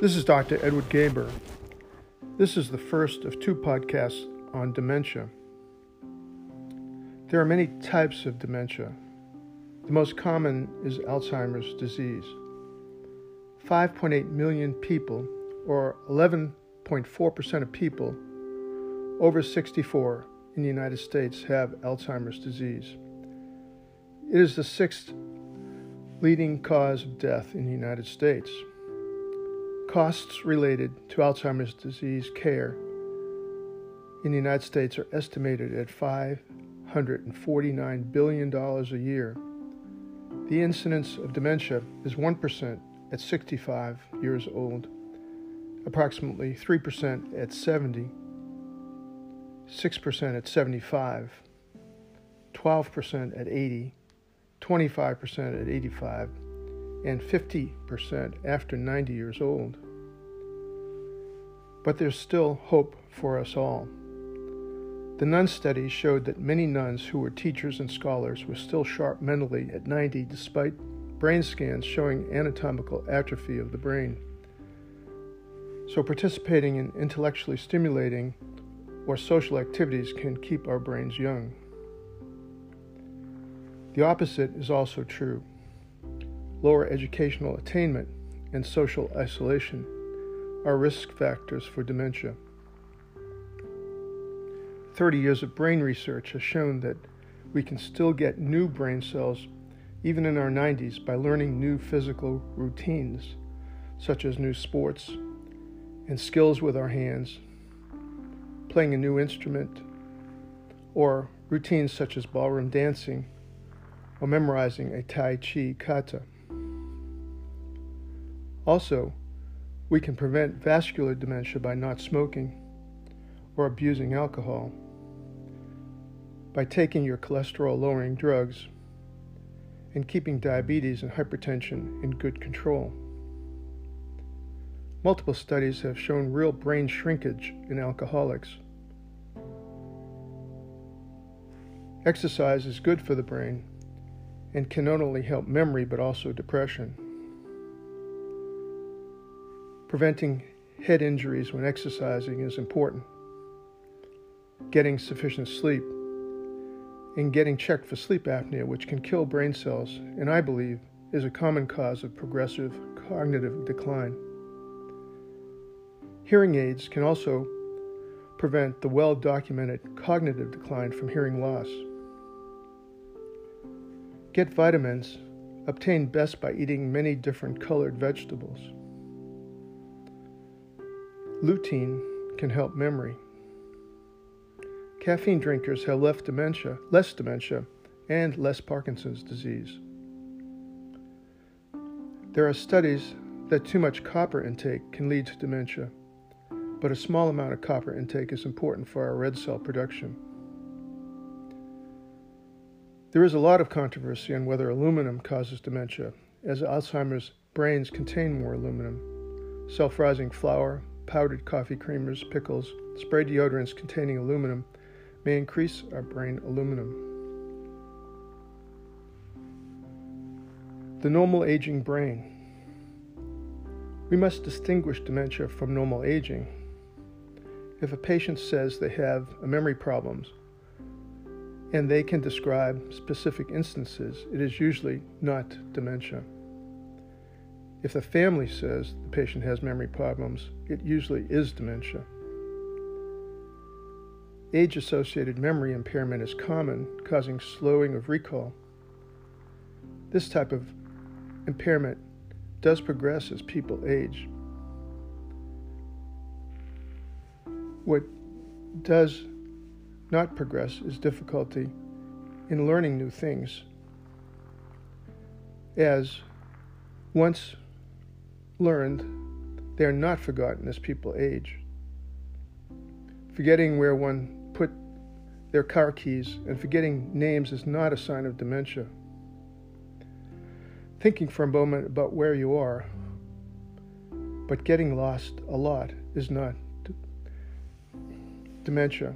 This is Dr. Edward Gaber. This is the first of two podcasts on dementia. There are many types of dementia. The most common is Alzheimer's disease. 5.8 million people, or 11.4% of people over 64 in the United States, have Alzheimer's disease. It is the sixth leading cause of death in the United States. Costs related to Alzheimer's disease care in the United States are estimated at $549 billion a year. The incidence of dementia is 1% at 65 years old, approximately 3% at 70, 6% at 75, 12% at 80, 25% at 85, and 50% after 90 years old. But there's still hope for us all. The nun study showed that many nuns who were teachers and scholars were still sharp mentally at 90 despite brain scans showing anatomical atrophy of the brain. So, participating in intellectually stimulating or social activities can keep our brains young. The opposite is also true. Lower educational attainment and social isolation are risk factors for dementia. 30 years of brain research has shown that we can still get new brain cells even in our 90s by learning new physical routines, such as new sports and skills with our hands, playing a new instrument, or routines such as ballroom dancing or memorizing a Tai Chi kata. Also, we can prevent vascular dementia by not smoking or abusing alcohol, by taking your cholesterol lowering drugs, and keeping diabetes and hypertension in good control. Multiple studies have shown real brain shrinkage in alcoholics. Exercise is good for the brain and can not only help memory but also depression. Preventing head injuries when exercising is important. Getting sufficient sleep and getting checked for sleep apnea, which can kill brain cells, and I believe is a common cause of progressive cognitive decline. Hearing aids can also prevent the well documented cognitive decline from hearing loss. Get vitamins obtained best by eating many different colored vegetables. Lutein can help memory. Caffeine drinkers have less dementia, less dementia, and less Parkinson's disease. There are studies that too much copper intake can lead to dementia, but a small amount of copper intake is important for our red cell production. There is a lot of controversy on whether aluminum causes dementia, as Alzheimer's brains contain more aluminum. Self rising flour, powdered coffee creamers, pickles, spray deodorants containing aluminum may increase our brain aluminum. The normal aging brain. We must distinguish dementia from normal aging. If a patient says they have memory problems and they can describe specific instances, it is usually not dementia. If the family says the patient has memory problems, it usually is dementia. Age associated memory impairment is common, causing slowing of recall. This type of impairment does progress as people age. What does not progress is difficulty in learning new things. As once learned, they are not forgotten as people age. Forgetting where one put their car keys, and forgetting names is not a sign of dementia. Thinking for a moment about where you are, but getting lost a lot is not d- dementia.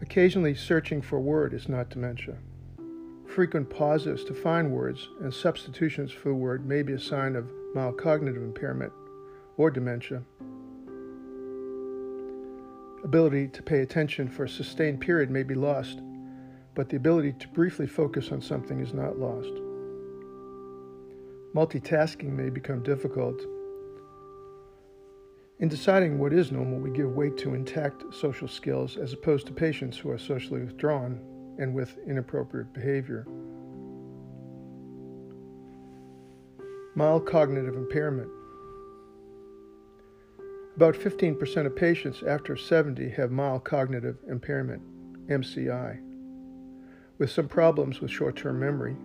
Occasionally, searching for a word is not dementia. Frequent pauses to find words and substitutions for the word may be a sign of mild cognitive impairment or dementia. Ability to pay attention for a sustained period may be lost, but the ability to briefly focus on something is not lost. Multitasking may become difficult. In deciding what is normal, we give weight to intact social skills as opposed to patients who are socially withdrawn and with inappropriate behavior. Mild cognitive impairment. About 15% of patients after 70 have mild cognitive impairment, MCI, with some problems with short term memory,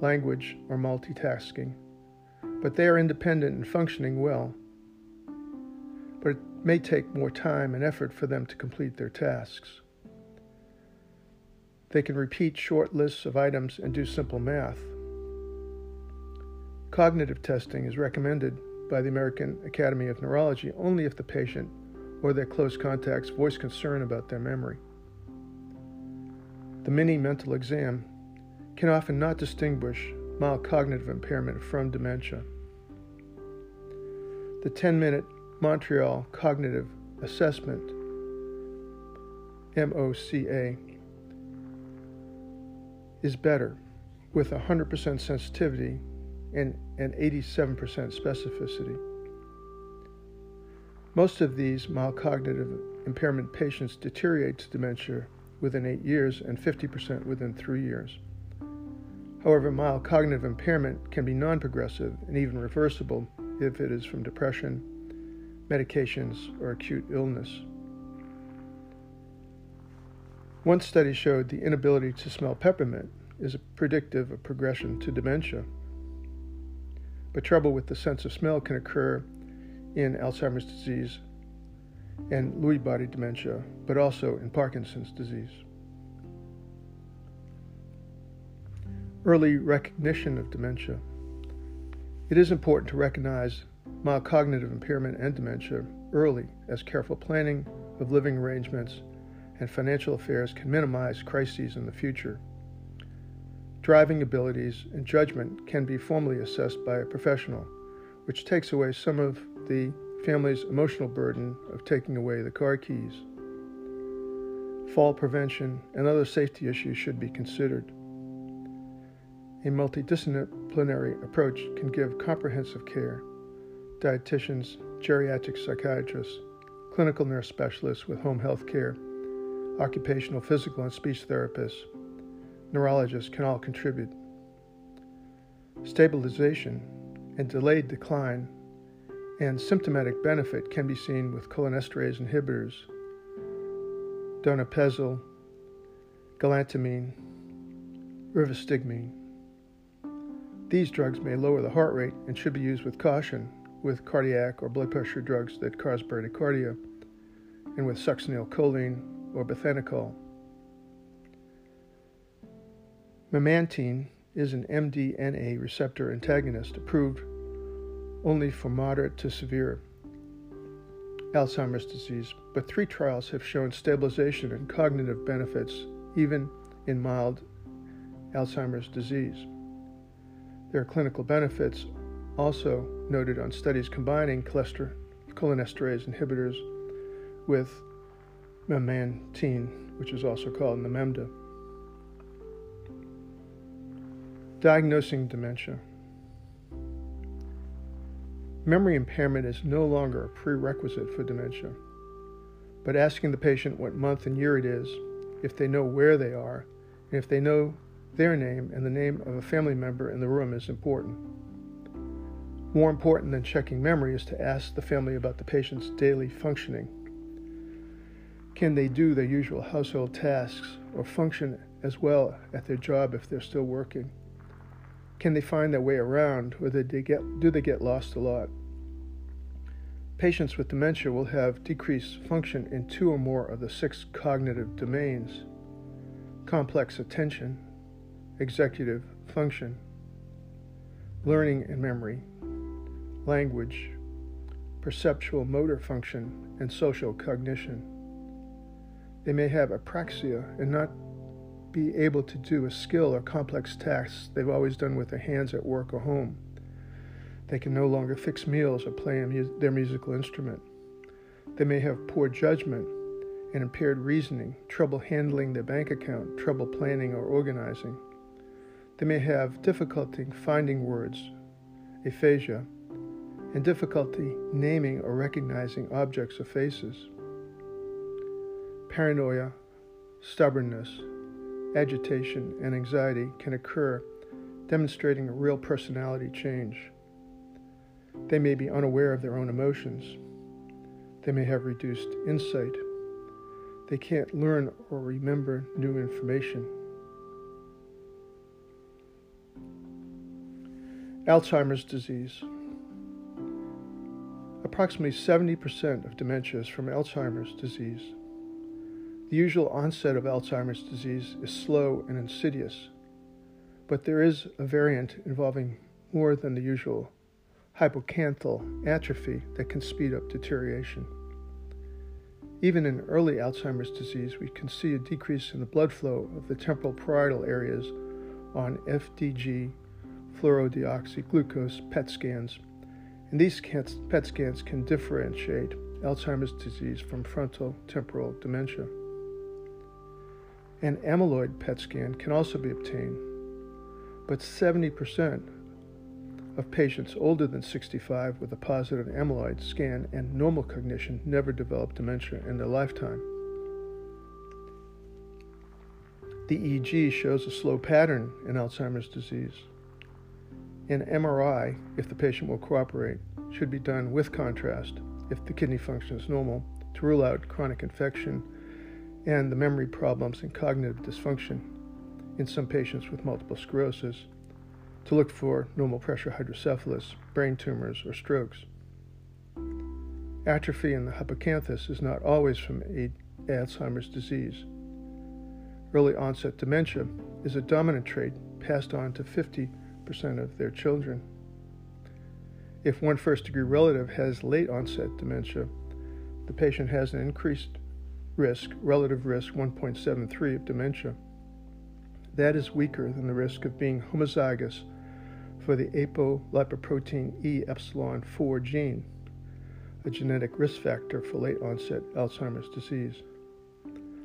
language, or multitasking, but they are independent and functioning well. But it may take more time and effort for them to complete their tasks. They can repeat short lists of items and do simple math. Cognitive testing is recommended by the American Academy of Neurology only if the patient or their close contacts voice concern about their memory. The mini mental exam can often not distinguish mild cognitive impairment from dementia. The 10 minute Montreal Cognitive Assessment, MOCA, is better with 100% sensitivity and an 87% specificity. Most of these mild cognitive impairment patients deteriorate to dementia within eight years and 50% within three years. However, mild cognitive impairment can be non progressive and even reversible if it is from depression, medications, or acute illness. One study showed the inability to smell peppermint is a predictive of progression to dementia. But trouble with the sense of smell can occur in Alzheimer's disease and Lewy body dementia, but also in Parkinson's disease. Early recognition of dementia. It is important to recognize mild cognitive impairment and dementia early, as careful planning of living arrangements and financial affairs can minimize crises in the future. Driving abilities and judgment can be formally assessed by a professional, which takes away some of the family's emotional burden of taking away the car keys. Fall prevention and other safety issues should be considered. A multidisciplinary approach can give comprehensive care. Dietitians, geriatric psychiatrists, clinical nurse specialists with home health care, occupational physical and speech therapists, neurologists can all contribute. Stabilization and delayed decline and symptomatic benefit can be seen with cholinesterase inhibitors, donepezil, galantamine, rivastigmine. These drugs may lower the heart rate and should be used with caution with cardiac or blood pressure drugs that cause bradycardia and with succinylcholine or bethanechol. Memantine is an MDNA receptor antagonist approved only for moderate to severe Alzheimer's disease, but three trials have shown stabilization and cognitive benefits even in mild Alzheimer's disease. There are clinical benefits also noted on studies combining cholinesterase inhibitors with memantine, which is also called Namenda. Diagnosing dementia. Memory impairment is no longer a prerequisite for dementia, but asking the patient what month and year it is, if they know where they are, and if they know their name and the name of a family member in the room is important. More important than checking memory is to ask the family about the patient's daily functioning. Can they do their usual household tasks or function as well at their job if they're still working? Can they find their way around, or do they get, do they get lost a lot? Patients with dementia will have decreased function in two or more of the six cognitive domains complex attention, executive function, learning and memory, language, perceptual motor function, and social cognition. They may have apraxia and not be able to do a skill or complex tasks they've always done with their hands at work or home. They can no longer fix meals or play their musical instrument. They may have poor judgment and impaired reasoning, trouble handling their bank account, trouble planning or organizing. They may have difficulty finding words, aphasia, and difficulty naming or recognizing objects or faces. Paranoia, stubbornness, agitation, and anxiety can occur, demonstrating a real personality change. They may be unaware of their own emotions. They may have reduced insight. They can't learn or remember new information. Alzheimer's disease. Approximately 70% of dementia is from Alzheimer's disease. The usual onset of Alzheimer's disease is slow and insidious, but there is a variant involving more than the usual hippocampal atrophy that can speed up deterioration. Even in early Alzheimer's disease, we can see a decrease in the blood flow of the temporal parietal areas on FDG fluorodeoxyglucose PET scans, and these PET scans can differentiate Alzheimer's disease from frontal temporal dementia. An amyloid PET scan can also be obtained, but 70% of patients older than 65 with a positive amyloid scan and normal cognition never develop dementia in their lifetime. The EEG shows a slow pattern in Alzheimer's disease. An MRI, if the patient will cooperate, should be done with contrast if the kidney function is normal to rule out chronic infection and the memory problems and cognitive dysfunction in some patients with multiple sclerosis to look for normal pressure hydrocephalus, brain tumors, or strokes. Atrophy in the hippocampus is not always from Alzheimer's disease. Early onset dementia is a dominant trait passed on to 50% of their children. If one first degree relative has late onset dementia, the patient has an increased risk, relative risk 1.73 of dementia. That is weaker than the risk of being homozygous for the apolipoprotein E epsilon 4 gene, a genetic risk factor for late onset Alzheimer's disease.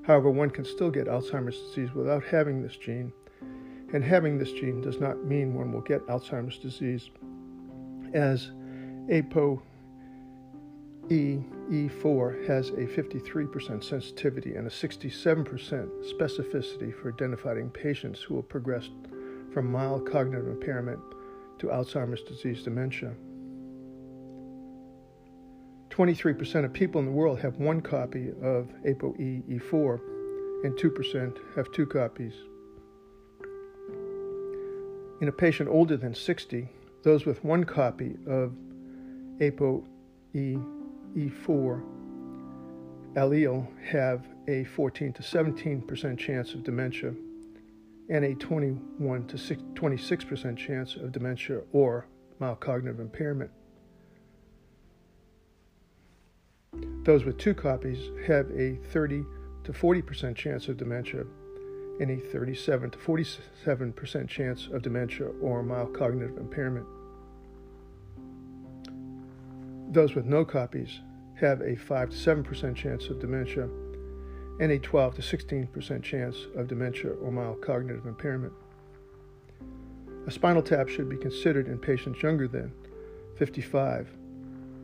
However, one can still get Alzheimer's disease without having this gene, and having this gene does not mean one will get Alzheimer's disease, as ApoE E4 has a 53% sensitivity and a 67% specificity for identifying patients who will progress from mild cognitive impairment to Alzheimer's disease dementia. 23% of people in the world have one copy of ApoE4, and 2% have two copies. In a patient older than 60, those with one copy of ApoE4 allele have a 14 to 17% chance of dementia and a 21 to 26% chance of dementia or mild cognitive impairment. Those with two copies have a 30 to 40% chance of dementia and a 37 to 47% chance of dementia or mild cognitive impairment. Those with no copies have a 5 to 7% chance of dementia and a 12 to 16% chance of dementia or mild cognitive impairment. A spinal tap should be considered in patients younger than 55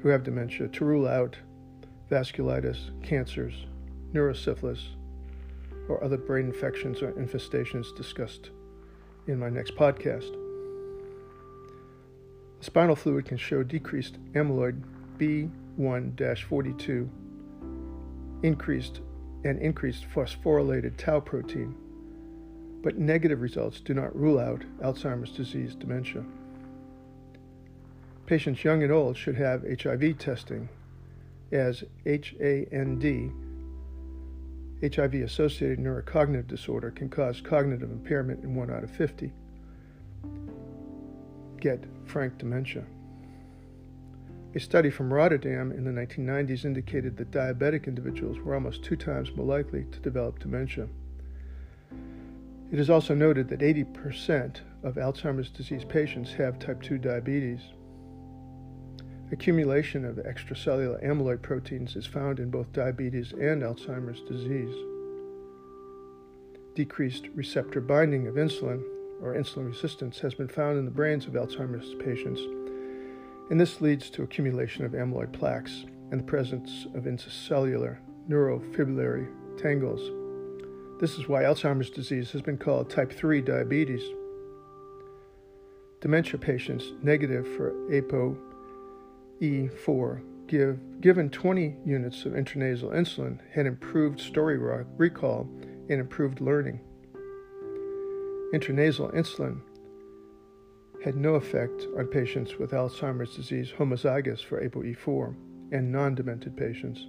who have dementia to rule out vasculitis, cancers, neurosyphilis, or other brain infections or infestations discussed in my next podcast. Spinal fluid can show decreased amyloid B1 42, increased and increased phosphorylated tau protein, but negative results do not rule out Alzheimer's disease dementia. Patients young and old should have HIV testing as HAND. HIV associated neurocognitive disorder can cause cognitive impairment in 1 out of 50. Get frank dementia. A study from Rotterdam in the 1990s indicated that diabetic individuals were almost two times more likely to develop dementia. It is also noted that 80% of Alzheimer's disease patients have type 2 diabetes. Accumulation of extracellular amyloid proteins is found in both diabetes and Alzheimer's disease. Decreased receptor binding of insulin, or insulin resistance, has been found in the brains of Alzheimer's patients, and this leads to accumulation of amyloid plaques and the presence of intracellular neurofibrillary tangles. This is why Alzheimer's disease has been called type 3 diabetes. Dementia patients negative for ApoE4 give, given 20 units of intranasal insulin had improved story recall and improved learning. Intranasal insulin had no effect on patients with Alzheimer's disease homozygous for ApoE4 and non demented patients,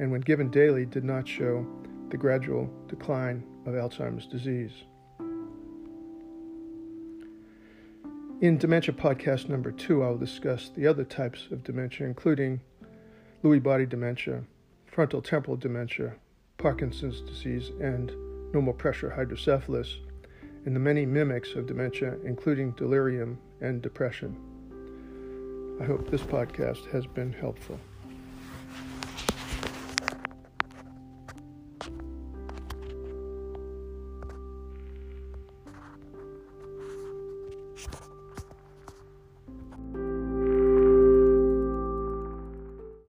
and when given daily, did not show the gradual decline of Alzheimer's disease. In Dementia Podcast number two, I will discuss the other types of dementia, including Lewy body dementia, frontal temporal dementia, Parkinson's disease, and normal pressure hydrocephalus, and the many mimics of dementia, including delirium and depression. I hope this podcast has been helpful.